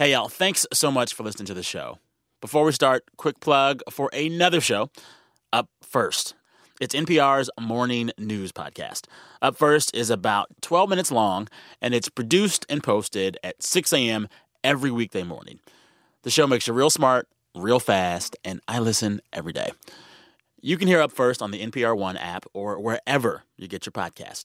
Hey, y'all, thanks so much for listening to the show. Before we start, quick plug for another show, Up First. It's NPR's morning news podcast. Up First is about 12 minutes long, and it's produced and posted at 6 a.m. every weekday morning. The show makes you real smart, real fast, and I listen every day. You can hear Up First on the NPR One app or wherever you get your podcast.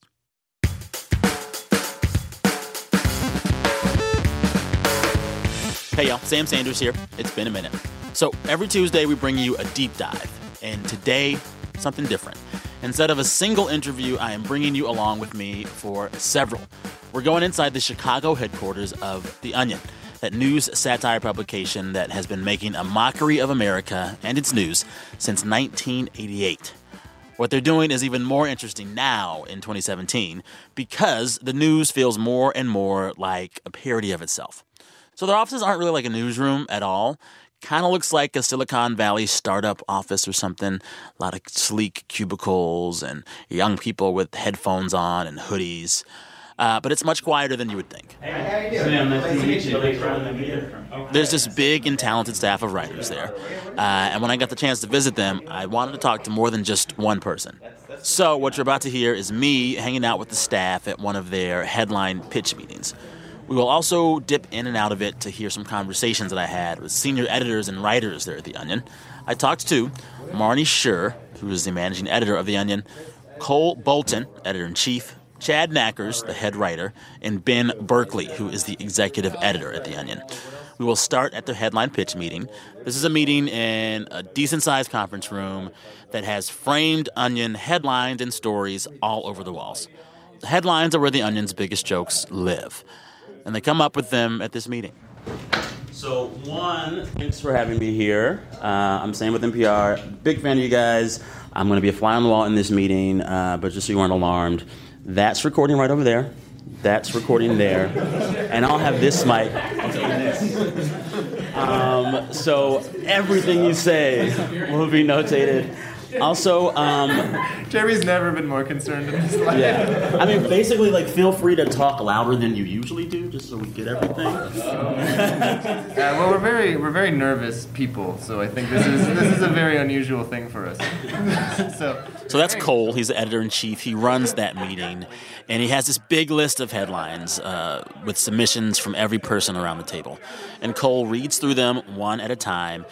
Hey, y'all, Sam Sanders here. It's been a minute. So, every Tuesday, we bring you a deep dive. And today, something different. Instead of a single interview, I am bringing you along with me for several. We're going inside the Chicago headquarters of The Onion, that news satire publication that has been making a mockery of America and its news since 1988. What they're doing is even more interesting now in 2017 because the news feels more and more like a parody of itself. So their offices aren't really like a newsroom at all. Kind of looks like a Silicon Valley startup office or something. A lot of sleek cubicles and young people with headphones on and hoodies. Uh, but it's much quieter than you would think. Sam, nice to meet you. Thanks for me here. There's this big and talented staff of writers there. Uh, and when I got the chance to visit them, I wanted to talk to more than just one person. So, what you're about to hear is me hanging out with the staff at one of their headline pitch meetings. We will also dip in and out of it to hear some conversations that I had with senior editors and writers there at The Onion. I talked to Marnie Shure, who is the managing editor of The Onion, Cole Bolton, editor in chief, Chad Nackers, the head writer, and Ben Berkley, who is the executive editor at The Onion. We will start at the headline pitch meeting. This is a meeting in a decent sized conference room that has framed Onion headlines and stories all over the walls. The headlines are where The Onion's biggest jokes live and they come up with them at this meeting. So, one, thanks for having me here. Uh, I'm Sam with NPR. Big fan of you guys. I'm going to be a fly on the wall in this meeting, uh, but just so you aren't alarmed, that's recording right over there. That's recording there. And I'll have this mic. Um, so, everything you say will be notated. Also, um, Jeremy's never been more concerned in his life. yeah. I mean, basically, like, feel free to talk louder than you usually do, just so we get everything. Uh, well, we're very we're very nervous people, so I think this is this is a very unusual thing for us. so So that's Cole. He's the editor in chief. He runs that meeting, and he has this big list of headlines uh, with submissions from every person around the table. And Cole reads through them one at a time.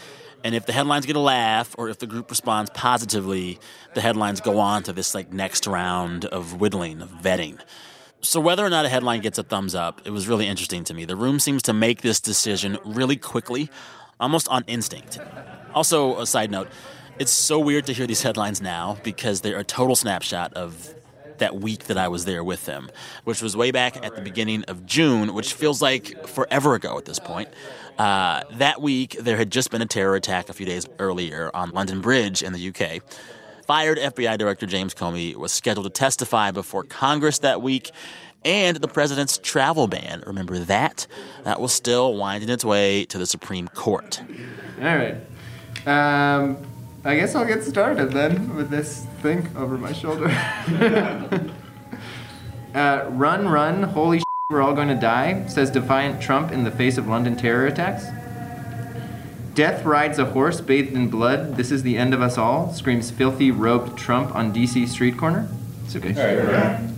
And if the headlines get a laugh, or if the group responds positively, the headlines go on to this like next round of whittling, of vetting. So whether or not a headline gets a thumbs up, it was really interesting to me. The room seems to make this decision really quickly, almost on instinct. Also, a side note, it's so weird to hear these headlines now because they're a total snapshot of that week that I was there with them, which was way back at the beginning of June, which feels like forever ago at this point. Uh, that week, there had just been a terror attack a few days earlier on London Bridge in the UK. Fired FBI Director James Comey was scheduled to testify before Congress that week, and the president's travel ban, remember that? That was still winding its way to the Supreme Court. all right, um, I guess I'll get started then with this thing over my shoulder. uh, run, run, holy we're all going to die, says defiant Trump in the face of London terror attacks. Death rides a horse bathed in blood. This is the end of us all, screams filthy robed Trump on DC street corner. It's okay.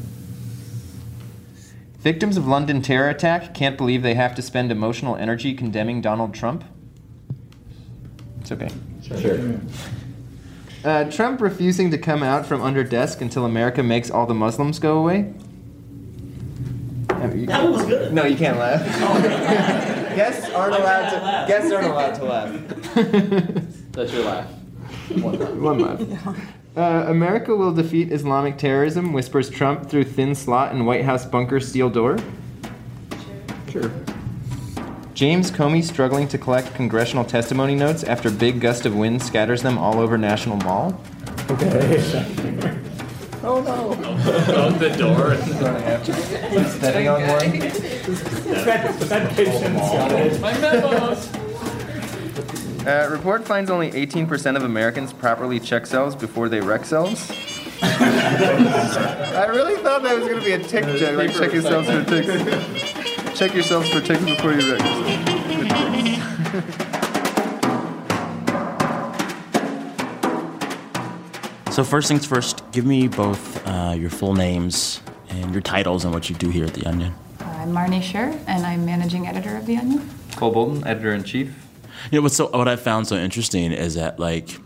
Victims of London terror attack can't believe they have to spend emotional energy condemning Donald Trump. It's okay. Sure. Uh, Trump refusing to come out from under desk until America makes all the Muslims go away. That one was good. No, you can't laugh. guests aren't allowed to. Guests aren't allowed to laugh. That's your laugh. One laugh. Uh, America will defeat Islamic terrorism, whispers Trump through thin slot in White House bunker steel door. Sure. James Comey struggling to collect congressional testimony notes after big gust of wind scatters them all over National Mall. Oh no. Open the door. Stepping on one. My memos. Uh, report finds only 18% of Americans properly check cells before they wreck cells. I really thought that was going to be a tick joke, like check yourselves for ticks. check yourselves for ticks before you wreck yourself. So first things first, give me both uh, your full names and your titles and what you do here at The Onion. I'm Marnie Shure, and I'm managing editor of The Onion. Cole Bolton, editor in chief. You know what's so what I found so interesting is that like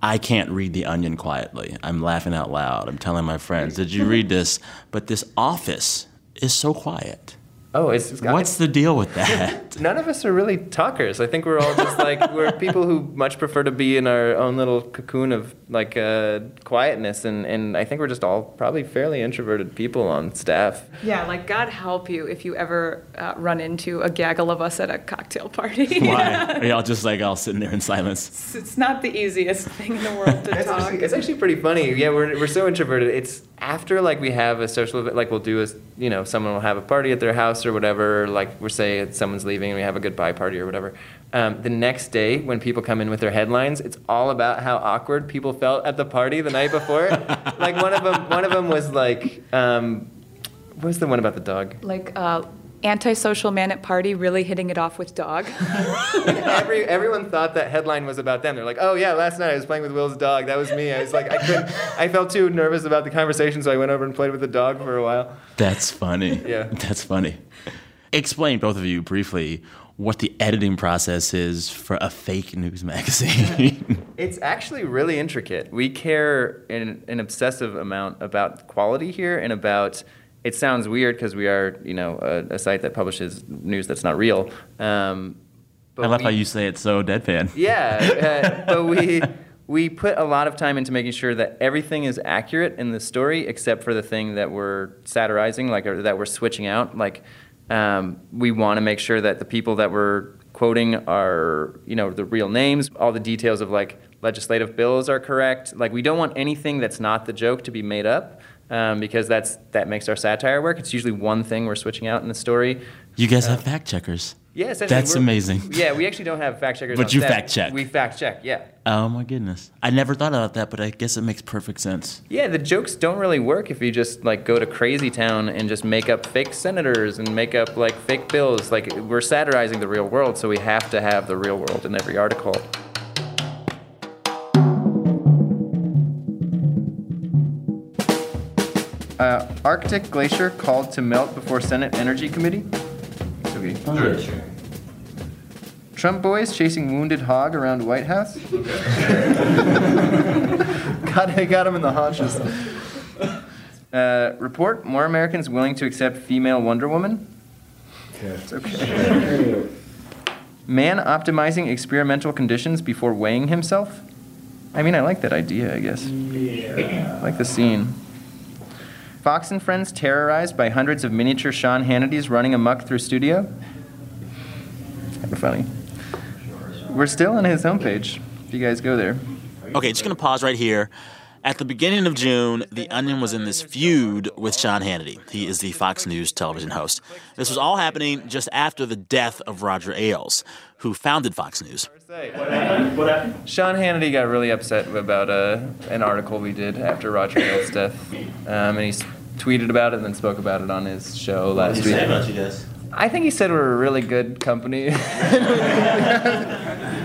I can't read The Onion quietly. I'm laughing out loud. I'm telling my friends, "Did you read this?" But this office is so quiet. Oh, it's, it's got- What's the deal with that? None of us are really talkers. I think we're all just like we're people who much prefer to be in our own little cocoon of like uh, quietness, and, and I think we're just all probably fairly introverted people on staff. Yeah, like God help you if you ever uh, run into a gaggle of us at a cocktail party. Why? Are y'all just like all sitting there in silence? It's, it's not the easiest thing in the world to It's talk. actually, it's actually pretty funny. Yeah, we're, we're so introverted. It's after like we have a social event, like we'll do a, you know, someone will have a party at their house or whatever. Like we're say someone's leaving and we have a goodbye party or whatever. Um, the next day when people come in with their headlines, it's all about how awkward people felt at the party the night before. like one of them, one of them was like, um, what was the one about the dog? like uh, antisocial man at party really hitting it off with dog. Every, everyone thought that headline was about them. They're like, oh yeah, last night I was playing with Will's dog. That was me. I was like, I couldn't, I felt too nervous about the conversation, so I went over and played with the dog for a while. That's funny. Yeah. That's funny. Explain both of you briefly what the editing process is for a fake news magazine. It's actually really intricate. We care in an obsessive amount about quality here and about. It sounds weird because we are, you know, a, a site that publishes news that's not real. Um, but I love we- how you say it so deadpan. Yeah, uh, but we we put a lot of time into making sure that everything is accurate in the story, except for the thing that we're satirizing, like or that we're switching out. Like um, we want to make sure that the people that we're quoting are, you know, the real names. All the details of like legislative bills are correct. Like we don't want anything that's not the joke to be made up. Um, because that's that makes our satire work. It's usually one thing we're switching out in the story. You guys have fact checkers. Yeah, That's amazing. Yeah, we actually don't have fact checkers. But you staff. fact check. We fact check. Yeah. Oh my goodness. I never thought about that, but I guess it makes perfect sense. Yeah, the jokes don't really work if you just like go to crazy town and just make up fake senators and make up like fake bills. Like we're satirizing the real world, so we have to have the real world in every article. Uh, Arctic glacier called to melt before Senate Energy Committee. It's okay. Trump boys chasing wounded hog around White House. got, I got him in the haunches. Uh, report more Americans willing to accept female Wonder Woman. It's okay. Man optimizing experimental conditions before weighing himself. I mean, I like that idea, I guess. I like the scene. Fox and Friends terrorized by hundreds of miniature Sean Hannitys running amok through studio. Kind of funny. We're still on his homepage. If you guys go there. Okay, just gonna pause right here. At the beginning of June, The Onion was in this feud with Sean Hannity. He is the Fox News television host. This was all happening just after the death of Roger Ailes, who founded Fox News. Sean Hannity got really upset about uh, an article we did after Roger Ailes' death, um, and he tweeted about it and then spoke about it on his show last week. you guys? I think he said we're a really good company.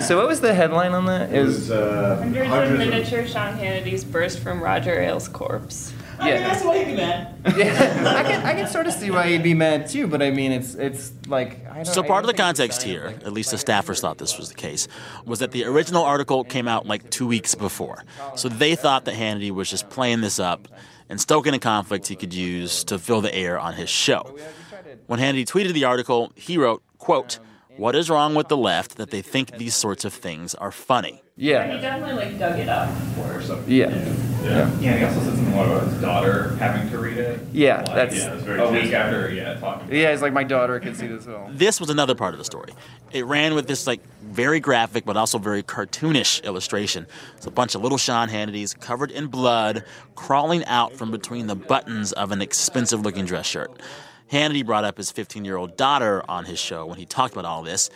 so what was the headline on that? It was uh, Hundreds of miniature Sean Hannity's burst from Roger Ailes' corpse. yeah. that's why you man. yeah. I can I can sort of see why he'd be mad too, but I mean it's it's like I don't. So I part of the context here, like, at least the staffers thought this was the case, was that the original article came out like two weeks before. So they thought that Hannity was just playing this up and stoking a conflict he could use to fill the air on his show. When Hannity tweeted the article, he wrote, quote, what is wrong with the left that they think these sorts of things are funny? Yeah. He definitely like dug it up. or something. Yeah. Yeah. Yeah, he also said something about his daughter having to read it. Yeah, Like, that's- yeah, it was very a week after yeah talking. Yeah, it's like my daughter could see this all. This was another part of the story. It ran with this like very graphic but also very cartoonish illustration. It's a bunch of little Sean Hannitys covered in blood crawling out from between the buttons of an expensive looking dress shirt. Hannity brought up his 15 year old daughter on his show when he talked about all this.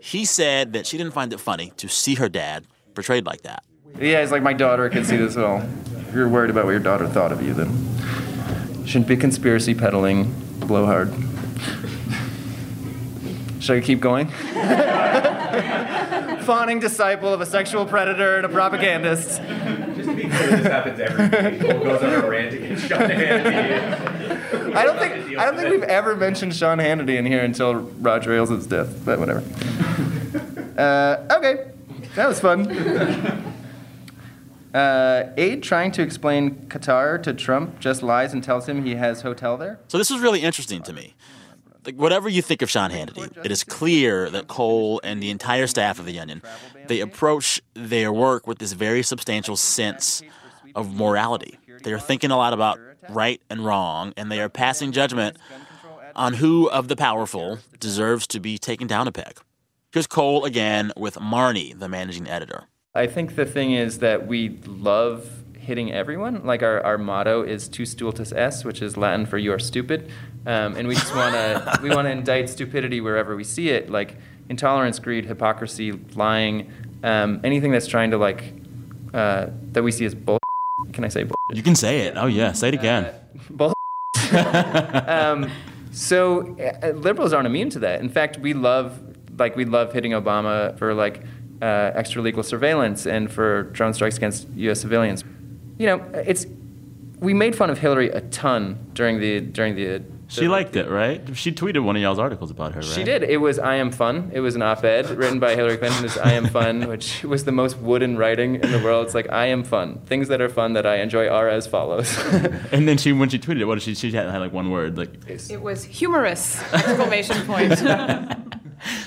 He said that she didn't find it funny to see her dad portrayed like that. Yeah, it's like my daughter could see this all. If you're worried about what your daughter thought of you, then shouldn't be conspiracy peddling blowhard. Should I keep going? Fawning disciple of a sexual predator and a propagandist. Just to be clear, this happens every day. Cole goes on a rant against Sean Hannity. I don't think I don't think we've ever mentioned Sean Hannity in here until Roger Ailes' death, but whatever. Uh, okay, that was fun. Uh, aide trying to explain Qatar to Trump just lies and tells him he has hotel there. So this is really interesting to me. Like whatever you think of Sean Hannity, it is clear that Cole and the entire staff of the Onion, they approach their work with this very substantial sense of morality. They are thinking a lot about right and wrong, and they are passing judgment on who of the powerful deserves to be taken down a peg. Here's Cole again with Marnie, the managing editor. I think the thing is that we love hitting everyone. Like our, our motto is "Tu stultus es," which is Latin for "You are stupid," um, and we just want to we want to indict stupidity wherever we see it, like intolerance, greed, hypocrisy, lying, um, anything that's trying to like uh, that we see as bull. Can I say bull? You can say it. Oh yeah, say it again. bull. um, so uh, liberals aren't immune to that. In fact, we love like we love hitting Obama for like uh, extra legal surveillance and for drone strikes against U.S. civilians. You know, it's we made fun of Hillary a ton during the during the. She liked it, right? She tweeted one of y'all's articles about her, right? She did. It was I Am Fun. It was an op ed written by Hillary Clinton as I Am Fun, which was the most wooden writing in the world. It's like, I am fun. Things that are fun that I enjoy are as follows. And then she, when she tweeted it, what did she? She had, had like one word, like It was humorous! Exclamation point.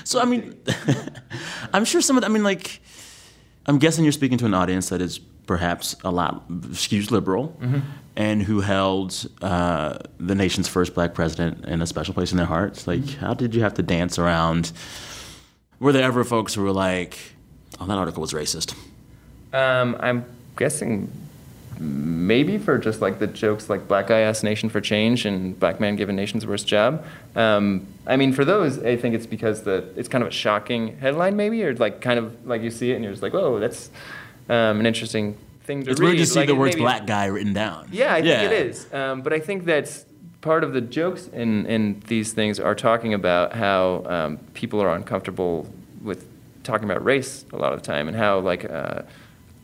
So I mean, I'm sure some of. The, I mean, like, I'm guessing you're speaking to an audience that is perhaps a lot skews liberal, and who held uh, the nation's first black president in a special place in their hearts. Like, how did you have to dance around? Were there ever folks who were like, "Oh, that article was racist"? Um, I'm guessing maybe for just like the jokes like Black Guy Asks Nation for Change and Black Man Given Nation's Worst Job. Um, I mean, for those, I think it's because the it's kind of a shocking headline, maybe, or like kind of like you see it and you're just like, whoa, that's um, an interesting thing to read. It's read. weird to see Like, the words maybe- "black guy" written down. Yeah, I think it is. Um, but I think that's part of the jokes in, in these things are talking about how um, people are uncomfortable with talking about race a lot of the time and how like uh,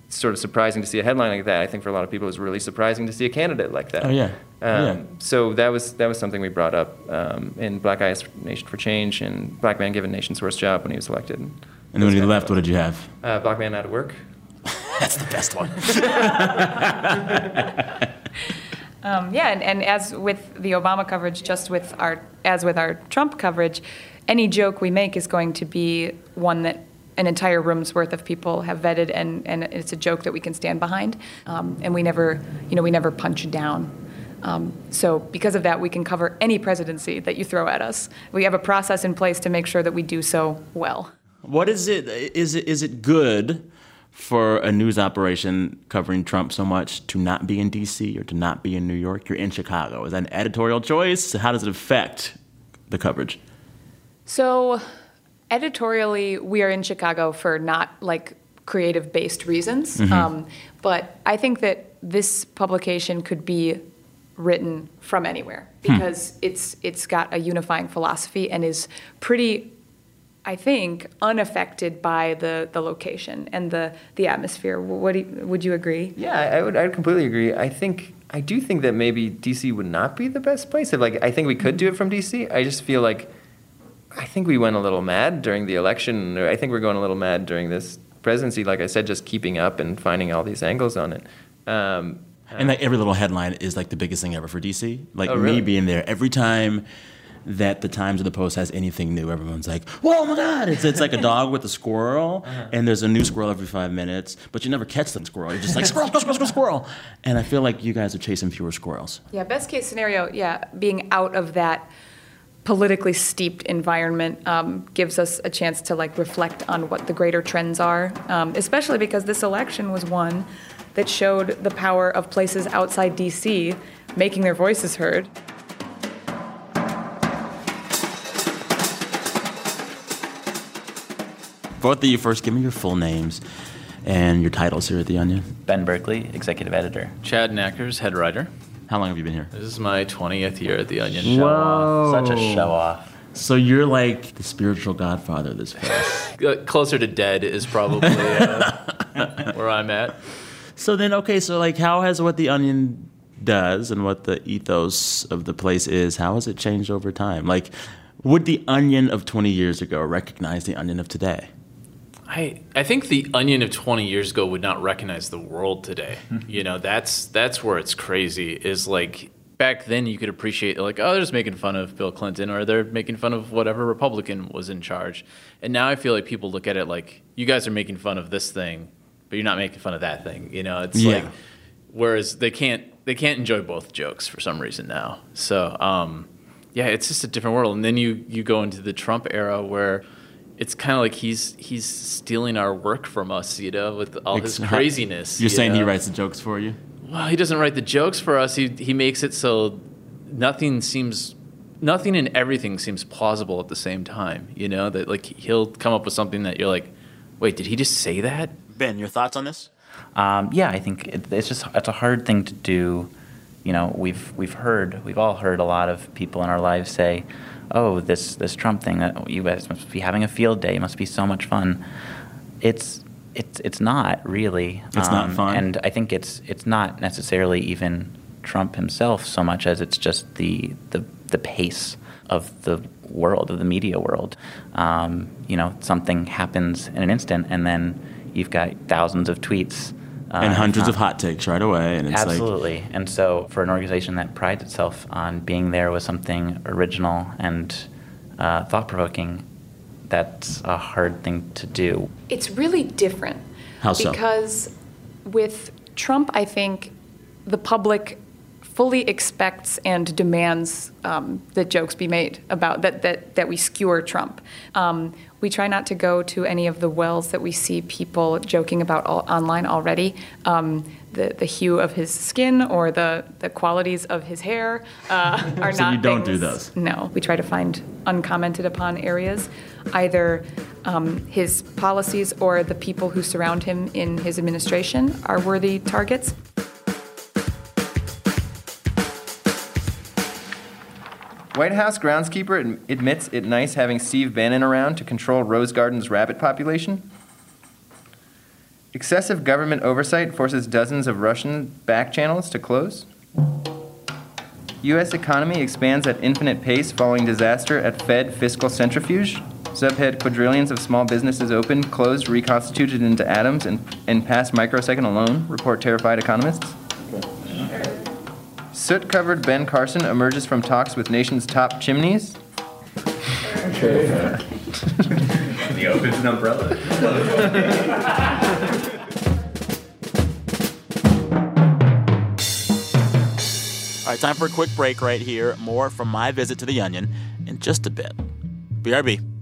sort of surprising to see a headline like that. I think for a lot of people it's really surprising to see a candidate like that. Oh, yeah. Um, Yeah. So that was that was something we brought up um, in Black Eyes Nation for Change and Black Man Given Nation's Worst Job when he was elected. And then when he left, what did you have? Uh, Black Man Out of Work. That's the best one. Um, yeah, and, and as with the Obama coverage, just with our as with our Trump coverage, any joke we make is going to be one that an entire room's worth of people have vetted, and, and it's a joke that we can stand behind. Um, and we never, you know, we never punch down. Um, so because of that, we can cover any presidency that you throw at us. We have a process in place to make sure that we do so well. What is it? Is it is it good for a news operation covering Trump so much to not be in D.C. or to not be in New York? You're in Chicago. Is that an editorial choice? How does it affect the coverage? So, editorially, we are in Chicago for not like creative based reasons. Um, but I think that this publication could be written from anywhere because it's it's got a unifying philosophy and is pretty I think unaffected by the, the location and the, the atmosphere. What do you, would you agree? Yeah, I I would. I would completely agree. I think. I do think that maybe DC would not be the best place. If, like, I think we could do it from DC. I just feel like, I think we went a little mad during the election. I think we're going a little mad during this presidency. Like I said, just keeping up and finding all these angles on it. Um, And like every little headline is like the biggest thing ever for DC. Like Oh, me being there every time that the Times or the Post has anything new, everyone's like, "Whoa, my God!" It's it's like a dog with a squirrel, and there's a new squirrel every five minutes, but you never catch the squirrel. You're just like squirrel, squirrel, squirrel, squirrel. And I feel like you guys are chasing fewer squirrels. Yeah, best case scenario, yeah, being out of that politically steeped environment um, gives us a chance to like reflect on what the greater trends are, um, especially because this election was one that showed the power of places outside DC making their voices heard. Both of you first, give me your full names and your titles here at the Onion. Ben Berkley, executive editor. Chad Nackers, head writer. How long have you been here? This is my 20th year at The Onion. Show. Such a show off. So you're like the spiritual godfather of this place. Closer to dead is probably uh, where I'm at. so then, okay, so like, how has what the Onion does and what the ethos of the place is, how has it changed over time? Like, would the Onion of 20 years ago recognize the Onion of today? I, I think the onion of 20 years ago would not recognize the world today. you know, that's that's where it's crazy is like back then you could appreciate like oh they're just making fun of Bill Clinton or they're making fun of whatever Republican was in charge. And now I feel like people look at it like you guys are making fun of this thing, but you're not making fun of that thing. You know, it's Yeah. like whereas they can't they can't enjoy both jokes for some reason now. So, um yeah, it's just a different world. And then you you go into the Trump era where it's kind of like he's he's stealing our work from us, you know, with all his Ex- craziness. You're you saying he writes the jokes for you? Well, he doesn't write the jokes for us. He he makes it so nothing seems nothing and everything seems plausible at the same time. You know that like he'll come up with something that you're like, wait, did he just say that? Ben, your thoughts on this? Um, yeah, I think it, it's just it's a hard thing to do. You know, we've we've heard we've all heard a lot of people in our lives say, "Oh, this this Trump thing, uh, you guys must be having a field day. It must be so much fun." It's it's it's not really. Um, It's not fun? and I think it's it's not necessarily even Trump himself so much as it's just the the the pace of the world of the media world. Um, you know, something happens in an instant, and then you've got thousands of tweets uh, and hundreds not- of hot takes right away. And it's like, Absolutely. and so, for an organization that prides itself on being there with something original and uh, thought provoking, that's a hard thing to do. It's really different. How so? Because with Trump, I think the public fully expects and demands um, that jokes be made about that that that we skewer Trump. Um, we try not to go to any of the wells that we see people joking about all, online already. Um, the, the hue of his skin or the, the qualities of his hair uh, are So not you don't do things- those? no, we try to find uncommented upon areas, either um, his policies or the people who surround him in his administration are worthy targets. White House groundskeeper ad- admits it nice having Steve Bannon around to control Rose Garden's rabbit population. Excessive government oversight forces dozens of Russian back channels to close. U.S. economy expands at infinite pace following disaster at Fed fiscal centrifuge. Subhead quadrillions of small businesses opened, closed, reconstituted into atoms, and, and past microsecond alone, report terrified economists. Soot covered Ben Carson emerges from talks with nation's top chimneys. He opens an umbrella. All right, time for a quick break right here. More from my visit to the Onion in just a bit. BRB.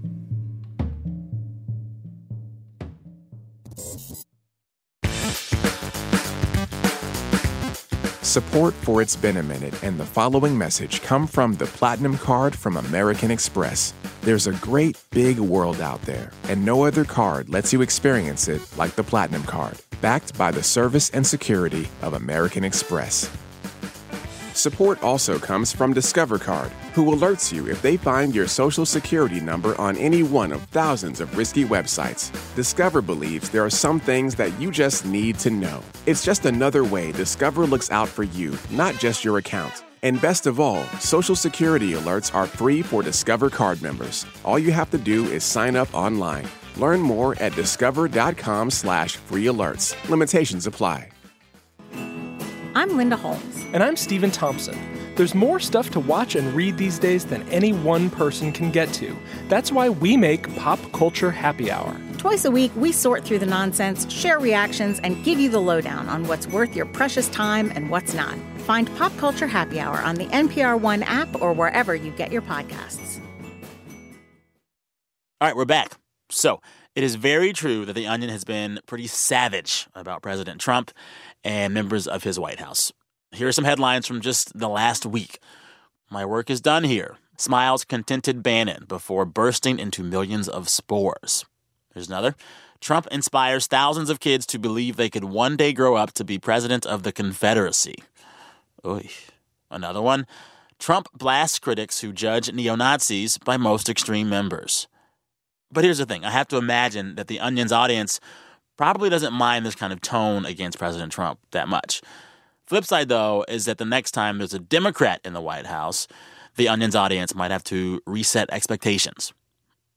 Support for It's Been a Minute and the following message come from the Platinum Card from American Express. There's a great big world out there, and no other card lets you experience it like the Platinum Card, backed by the service and security of American Express. Support also comes from Discover Card, who alerts you if they find your social security number on any one of thousands of risky websites. Discover believes there are some things that you just need to know. It's just another way Discover looks out for you, not just your account. And best of all, Social Security alerts are free for Discover card members. All you have to do is sign up online. Learn more at discover.com slash free alerts. Limitations apply. I'm Linda Holmes. And I'm Stephen Thompson. There's more stuff to watch and read these days than any one person can get to. That's why we make Pop Culture Happy Hour. Twice a week, we sort through the nonsense, share reactions, and give you the lowdown on what's worth your precious time and what's not. Find Pop Culture Happy Hour on the NPR One app or wherever you get your podcasts. All right, we're back. So, it is very true that The Onion has been pretty savage about President Trump and members of his White House. Here are some headlines from just the last week. My work is done here. Smiles contented Bannon before bursting into millions of spores. There's another. Trump inspires thousands of kids to believe they could one day grow up to be president of the Confederacy. Oy. Another one. Trump blasts critics who judge neo Nazis by most extreme members. But here's the thing I have to imagine that the Onion's audience probably doesn't mind this kind of tone against President Trump that much. Flip side, though, is that the next time there's a Democrat in the White House, the Onion's audience might have to reset expectations.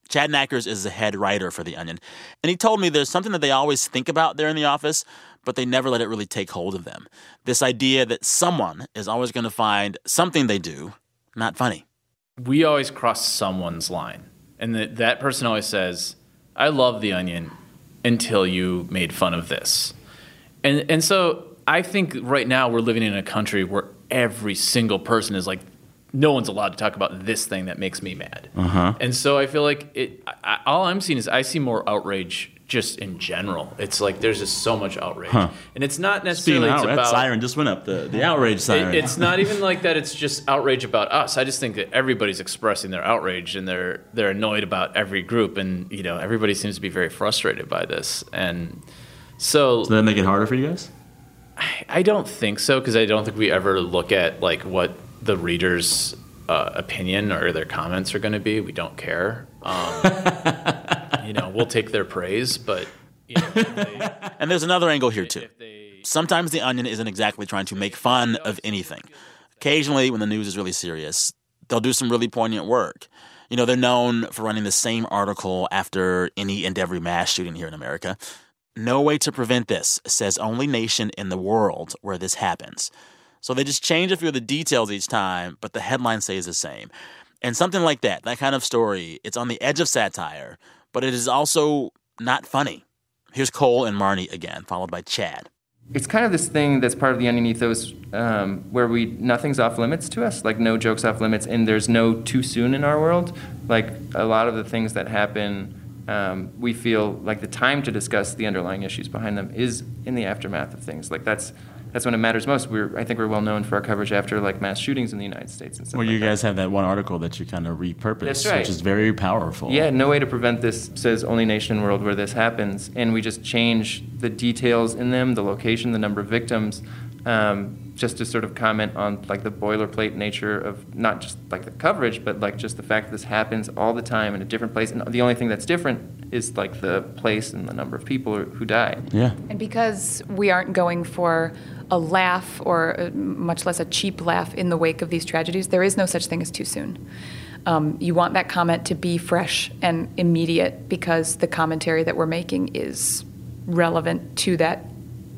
Chad Nackers is the head writer for The Onion, and he told me there's something that they always think about there in the office, but they never let it really take hold of them. This idea that someone is always going to find something they do not funny. We always cross someone's line. And that that person always says, I love The Onion until you made fun of this. And, and so I think right now we're living in a country where every single person is like, no one's allowed to talk about this thing that makes me mad. Uh-huh. And so I feel like it. I, all I'm seeing is I see more outrage just in general. It's like there's just so much outrage, Huh. and it's not necessarily it's outrage, that about siren just went up, the, the outrage siren. it- it's not even like that. It's just outrage about us. I just think that everybody's expressing their outrage and they're they're annoyed about every group, and you know everybody seems to be very frustrated by this. And so, Does that make it harder for you guys? I don't think so because I don't think we ever look at like what the readers' uh, opinion or their comments are going to be. We don't care. Um, you know, we'll take their praise, but And there's another angle here, too. Sometimes The Onion isn't exactly trying to make fun of anything. Occasionally, when the news is really serious, they'll do some really poignant work. You know, they're known for running the same article after any and every mass shooting here in America. No way to prevent this, says only nation in the world where this happens. So they just change a few of the details each time, but the headline stays the same. And something like that, that kind of story, it's on the edge of satire, but it is also not funny. Here's Cole and Marnie again, followed by Chad. it's kind of this thing that's part of the onion ethos um, where we nothing's off limits to us like no jokes off limits and there's no too soon in our world like a lot of the things that happen um, we feel like the time to discuss the underlying issues behind them is in the aftermath of things like that's that's when it matters most we're i think we're well known for our coverage after like mass shootings in the united states and stuff Well, like you that. guys have that one article that you kind of repurposed, right. which is very powerful. Yeah, no way to prevent this says only nation in world where this happens, and we just change the details in them, the location, the number of victims, um, just to sort of comment on like the boilerplate nature of not just like the coverage, but like just the fact that this happens all the time in a different place, and the only thing that's different is like the place and the number of people who die. Yeah. And because we aren't going for a laugh or uh, much less a cheap laugh in the wake of these tragedies, there is no such thing as too soon. Um, you want that comment to be fresh and immediate because the commentary that we're making is relevant to that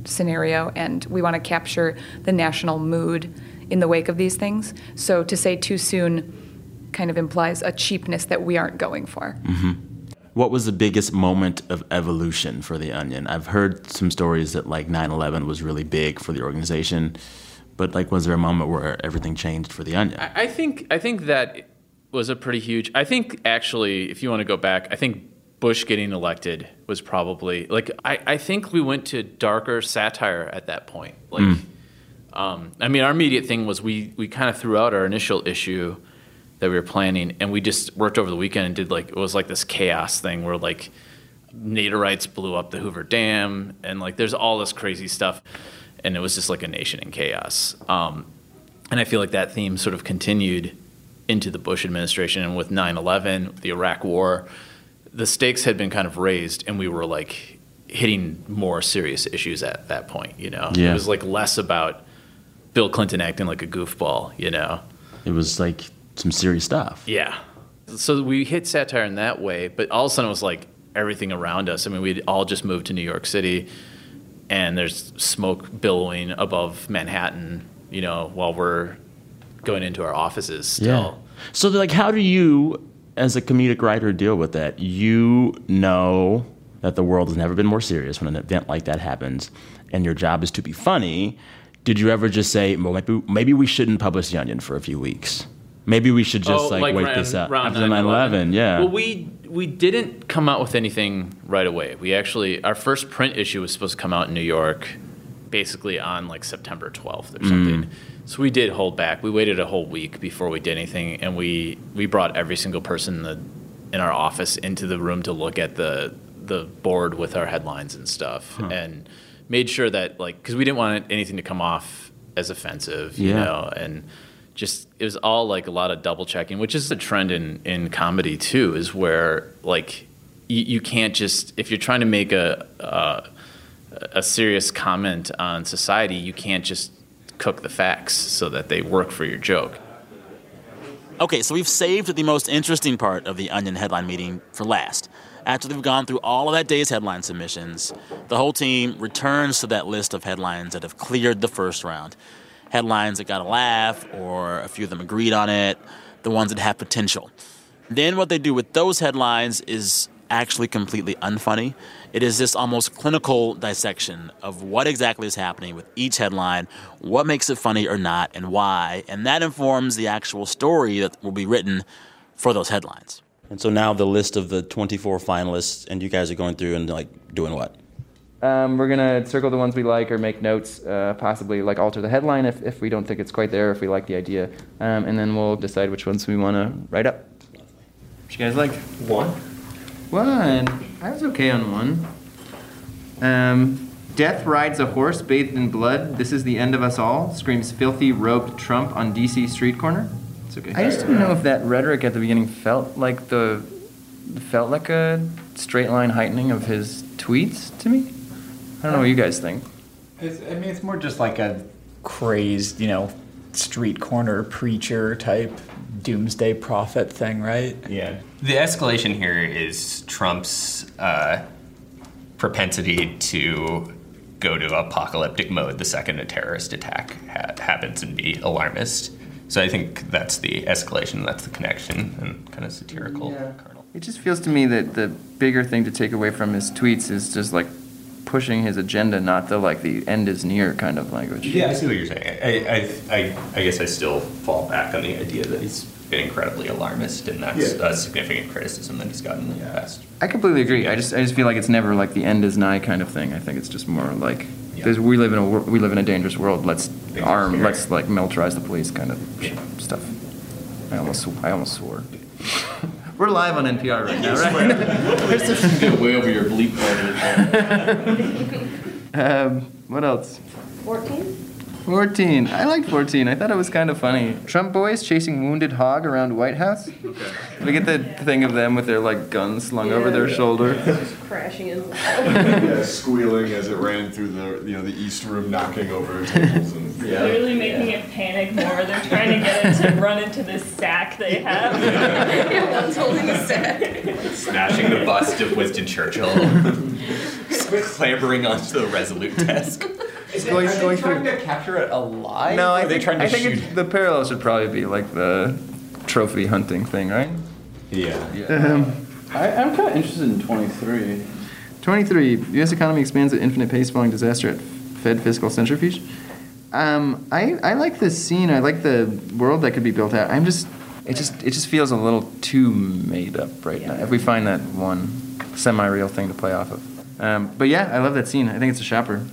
scenario, and we want to capture the national mood in the wake of these things. So to say too soon kind of implies a cheapness that we aren't going for. What was the biggest moment of evolution for The Onion? I've heard some stories that like 9 11 was really big for the organization, but like, was there a moment where everything changed for The Onion? I I think I think that was a pretty huge. I think actually, if you want to go back, I think Bush getting elected was probably like I, I think we went to darker satire at that point. Like, Mm. um, I mean, our immediate thing was we we kind of threw out our initial issue that we were planning, and we just worked over the weekend and did like it was like this chaos thing where like Naderites blew up the Hoover Dam, and like there's all this crazy stuff, and it was just like a nation in chaos. Um, and I feel like that theme sort of continued into the Bush administration, and with 9/11, the Iraq War, the stakes had been kind of raised, and we were like hitting more serious issues at that point. You know, Yeah. it was like less about Bill Clinton acting like a goofball. You know, It was like some serious stuff. yeah. So we hit satire in that way, but all of a sudden it was like everything around us. I mean, we'd all just moved to New York City, and there's smoke billowing above Manhattan, you know, while we're going into our offices still. Yeah. So, like, how do you, as a comedic writer, deal with that? You know that the world has never been more serious when an event like that happens, and your job is to be funny. Did you ever just say, well, maybe, maybe we shouldn't publish The Onion for a few weeks? Maybe we should just Oh, like, wait around- this out around after 9/11. Yeah. Well, we we didn't come out with anything right away. We actually our first print issue was supposed to come out in New York, basically on like September 12th or Mm. something. So we did hold back. We waited a whole week before we did anything, and we we brought every single person in the in our office into the room to look at the the board with our headlines and stuff, Huh. and made sure that like because we didn't want anything to come off as offensive, you Yeah. know, and just it was all like a lot of double checking, which is a trend in in comedy too. Is where like you, you can't just if you're trying to make a, a a serious comment on society, you can't just cook the facts so that they work for your joke. Okay, so we've saved the most interesting part of the Onion headline meeting for last. After they've gone through all of that day's headline submissions, the whole team returns to that list of headlines that have cleared the first round. Headlines that got a laugh, or a few of them agreed on it, the ones that have potential. Then what they do with those headlines is actually completely unfunny. It is this almost clinical dissection of what exactly is happening with each headline, what makes it funny or not, and why. And that informs the actual story that will be written for those headlines. And so now the list of the 24 finalists, and you guys are going through and like doing what? Um, we're gonna circle the ones we like or make notes, uh, possibly like alter the headline if, if we don't think it's quite there, if we like the idea, um, and then we'll decide which ones we want to write up. What you guys like? One. One. I was okay on one. Um, Death rides a horse bathed in blood. This is the end of us all. Screams filthy robed Trump on DC street corner. It's okay. I just didn't know if that rhetoric at the beginning felt like the felt like a straight line heightening of his tweets to me. I don't know what you guys think. It's, I mean, it's more just like a crazed, you know, street corner preacher type doomsday prophet thing, right? Yeah. The escalation here is Trump's uh, propensity to go to apocalyptic mode the second a terrorist attack ha- happens and be alarmist. So I think that's the escalation, that's the connection, and kind of satirical. Yeah. It just feels to me that the bigger thing to take away from his tweets is just like pushing his agenda, not the like the end is near kind of language. Yeah, I see what you're saying. I, I, I, I guess I still fall back on the idea that he's been incredibly alarmist, and that's Yeah. a significant criticism that he's gotten in the past. I completely agree. I just I just feel like it's never like the end is nigh kind of thing. I think it's just more like there's, we live in a we live in a dangerous world. Let's arm. Let's like militarize the police kind of stuff. I almost I almost swore. We're live on NPR right now, right? Get way over your bleep um, what else? 14? 14. I like 14. I thought it was kind of funny. Trump boys chasing wounded hog around White House. We get the thing of them with their like guns slung over their shoulder. Crashing into yeah, squealing as it ran through the you know the east room, knocking over tables and Literally making it panic more. They're trying to get it to run into this sack they have. One's holding a sack. Smashing the bust of Winston Churchill, clambering onto the Resolute desk. Is Going- are they going trying through- to capture it alive? No, I they think, to I think the parallel should probably be like the trophy hunting thing, right? Yeah. Um, I, I'm kind of interested in 23. 23. U.S. economy expands at infinite pace following disaster at Fed fiscal centrifuge. Um, I, I like this scene. I like the world that could be built out. I'm just it just it just feels a little too made up right now. If we find that one semi-real thing to play off of. Um, but yeah, I love that scene. I think it's a shopper.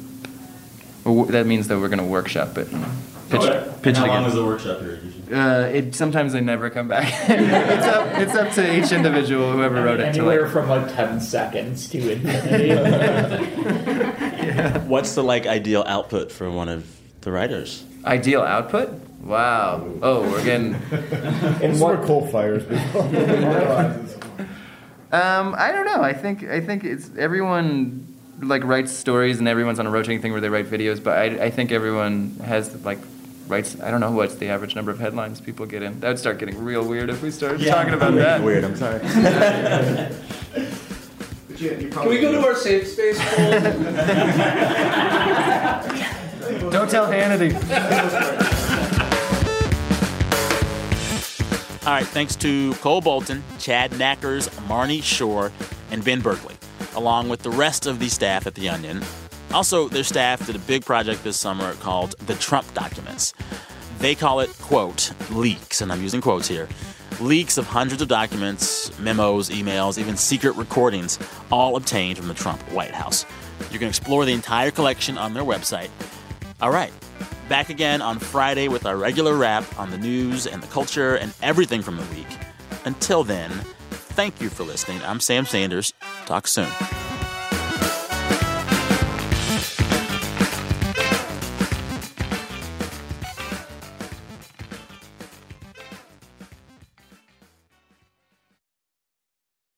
Well, that means that we're gonna workshop it. And pitch, pitch How it long again. is the workshop period? Uh, it sometimes they never come back. it's up it's up to each individual whoever wrote it to Anywhere like from like 10 seconds to infinity. What's the like ideal output for one of the writers? Ideal output? Wow. Oh, we're getting. And what Cole fires Um, I don't know. I think I think it's everyone like writes stories and everyone's on a rotating thing where they write videos. But I, I think everyone has like writes. I don't know what's the average number of headlines people get in. That would start getting real weird if we started Yeah. talking about Make it that. weird, I'm sorry. Can we go to our safe space? Don't tell Hannity. All right, thanks to Cole Bolton, Chad Nackers, Marnie Shure, and Ben Berkley, along with the rest of the staff at The Onion. Also, their staff did a big project this summer called The Trump Documents. They call it, quote, leaks, and I'm using quotes here leaks of hundreds of documents, memos, emails, even secret recordings, all obtained from the Trump White House. You can explore the entire collection on their website. All right, back again on Friday with our regular wrap on the news and the culture and everything from the week. Until then, thank you for listening. I'm Sam Sanders. Talk soon.